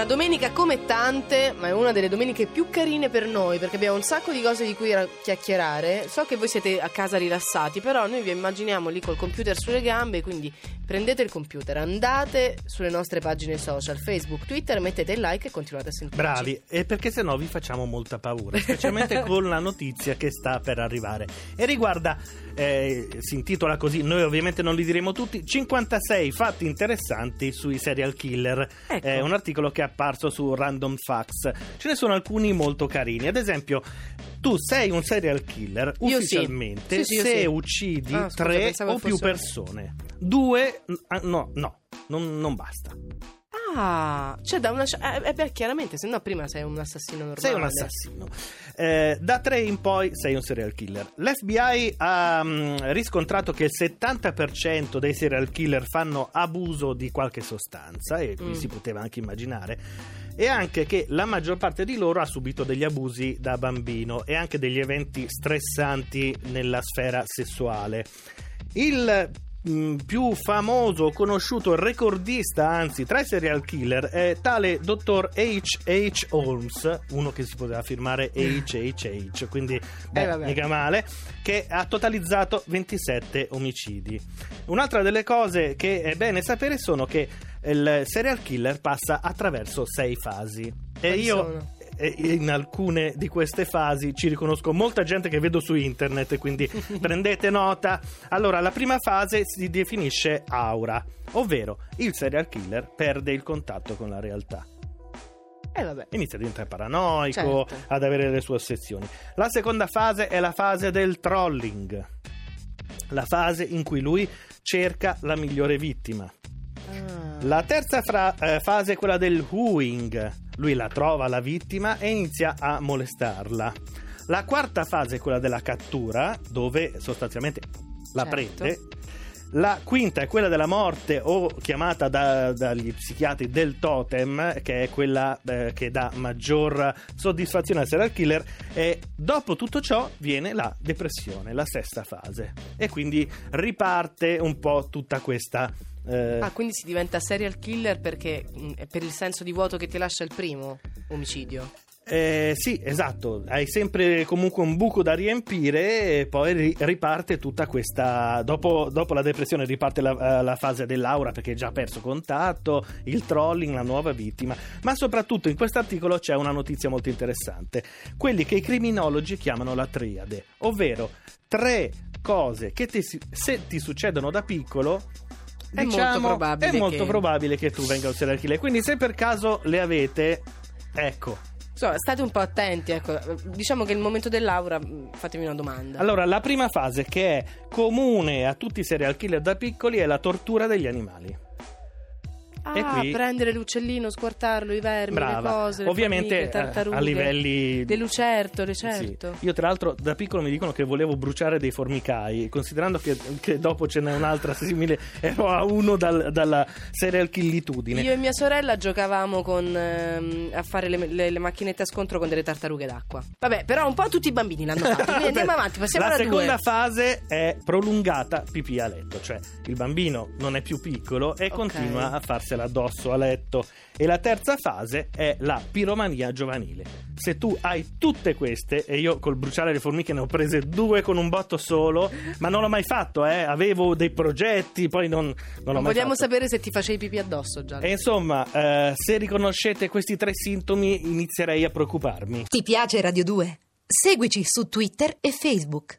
una domenica come tante, ma è una delle domeniche più carine per noi perché abbiamo un sacco di cose di cui ra- chiacchierare. So che voi siete a casa rilassati, però noi vi immaginiamo lì col computer sulle gambe, quindi prendete il computer, andate sulle nostre pagine social, Facebook, Twitter, mettete il like e continuate a sentirci. Bravi, e perché sennò vi facciamo molta paura, specialmente con la notizia che sta per arrivare. E riguarda, eh, si intitola così, noi ovviamente non li diremo tutti, 56 fatti interessanti sui serial killer. Ecco. È un articolo che è apparso su Random Facts. Ce ne sono alcuni molto carini. Ad esempio, tu sei un serial killer Io sì. ufficialmente Sì, sì, io se sì. uccidi Ah, scusa, tre o più persone. Due, ah, no, no, non, non basta. Ah, cioè da una... Eh, eh, beh, chiaramente, se no prima sei un assassino normale. Sei un assassino. Eh, da tre in poi sei un serial killer. L'FBI ha mm, riscontrato che il 70% dei serial killer fanno abuso di qualche sostanza, e qui Mm. si poteva anche immaginare, e anche che la maggior parte di loro ha subito degli abusi da bambino e anche degli eventi stressanti nella sfera sessuale. Il mm, più famoso, conosciuto, recordista anzi tra i serial killer è tale dottor H.H. Holmes, uno che si poteva firmare HHH, quindi beh, Eh, vabbè. mica male, che ha totalizzato 27 omicidi. Un'altra delle cose che è bene sapere sono che il serial killer passa attraverso sei fasi. E Quali io sono? In alcune di queste fasi ci riconosco molta gente che vedo su internet, quindi prendete nota. Allora, la prima fase si definisce aura, ovvero il serial killer perde il contatto con la realtà. Eh. Inizia a diventare paranoico, Certo. ad avere le sue ossessioni. La seconda fase è la fase del trolling, la fase in cui lui cerca la migliore vittima. La terza fra- eh, fase è quella del wooing. Lui la trova la vittima e inizia a molestarla. La quarta fase è quella della cattura, dove sostanzialmente la Certo. prende. La quinta è quella della morte o chiamata da- dagli psichiatri del totem, che è quella eh, che dà maggior soddisfazione al serial killer. E dopo tutto ciò viene la depressione, la sesta fase. E quindi riparte un po' tutta questa eh, Ah, quindi si diventa serial killer perché mh, è per il senso di vuoto che ti lascia il primo omicidio. Eh, sì, esatto, hai sempre comunque un buco da riempire e poi ri- riparte tutta questa... Dopo, dopo la depressione riparte la, eh, la fase dell'aura perché hai già perso contatto, il trolling, la nuova vittima, ma soprattutto in questo articolo c'è una notizia molto interessante, quelli che i criminologi chiamano la triade, ovvero tre cose che ti se ti succedono da piccolo... È molto diciamo, probabile è molto che- probabile che tu venga un serial killer. Quindi, se per caso le avete, ecco, Insomma, state un po' attenti, ecco. Diciamo che il momento dell'aura, mh, fatemi una domanda. Allora, la prima fase che è comune a tutti i serial killer da piccoli è la tortura degli animali. Ah, e qui- prendere l'uccellino, squartarlo, i vermi, Brava. le cose, le Ovviamente formiche, eh, a livelli le lucertole, Sì. certo. Io tra l'altro da piccolo mi dicono che volevo bruciare dei formicai, considerando che, che dopo ce n'è un'altra simile, ero a uno dal- dalla serial killitudine. Io e mia sorella giocavamo con, ehm, a fare le, le- le macchinette a scontro con delle tartarughe d'acqua. Vabbè, però un po' tutti i bambini l'hanno fatto. Quindi andiamo avanti, passiamo la alla seconda due. fase è prolungata pipì a letto, cioè il bambino non è più piccolo e Ok. continua a farsela addosso a letto. E la terza fase è la piromania giovanile. Se tu hai tutte queste, e io col bruciare le formiche ne ho prese due con un botto solo, ma non l'ho mai fatto, eh. avevo dei progetti, poi non, non l'ho Non mai vogliamo fatto. sapere se ti facevi pipì addosso già. E insomma, eh, se riconoscete questi tre sintomi, inizierei a preoccuparmi. Ti piace Radio 2? Seguici su Twitter e Facebook.